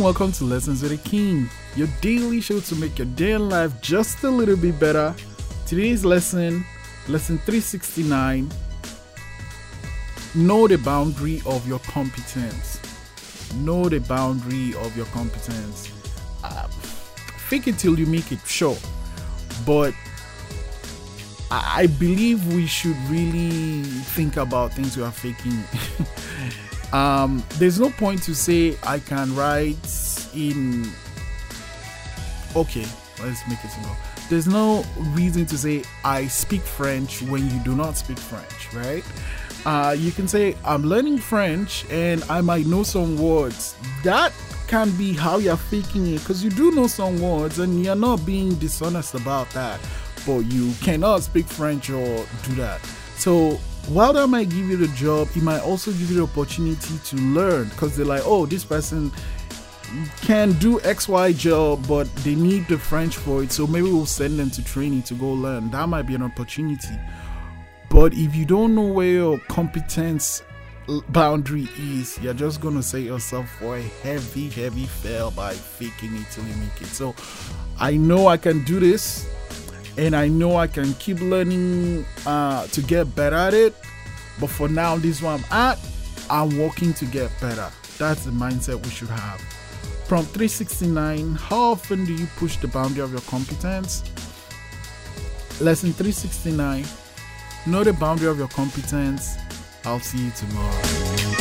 welcome to Lessons with a King, your daily show to make your day in life just a little bit better. Today's lesson, lesson 369 Know the boundary of your competence. Know the boundary of your competence. Uh, fake it till you make it, sure. But I believe we should really think about things we are faking. um, there's no point to say I can write in. Okay, let's make it simple. There's no reason to say I speak French when you do not speak French, right? Uh, you can say I'm learning French and I might know some words. That can be how you're faking it because you do know some words and you're not being dishonest about that, but you cannot speak French or do that. So while that might give you the job, it might also give you the opportunity to learn because they're like, oh, this person can do XY job, but they need the French for it. So maybe we'll send them to training to go learn. That might be an opportunity. But if you don't know where your competence boundary is, you're just gonna set yourself for a heavy, heavy fail by faking it till you make it. So I know I can do this, and I know I can keep learning uh, to get better at it. But for now, this is where I'm at. I'm working to get better. That's the mindset we should have. From 369, how often do you push the boundary of your competence? Lesson 369 Know the boundary of your competence. I'll see you tomorrow.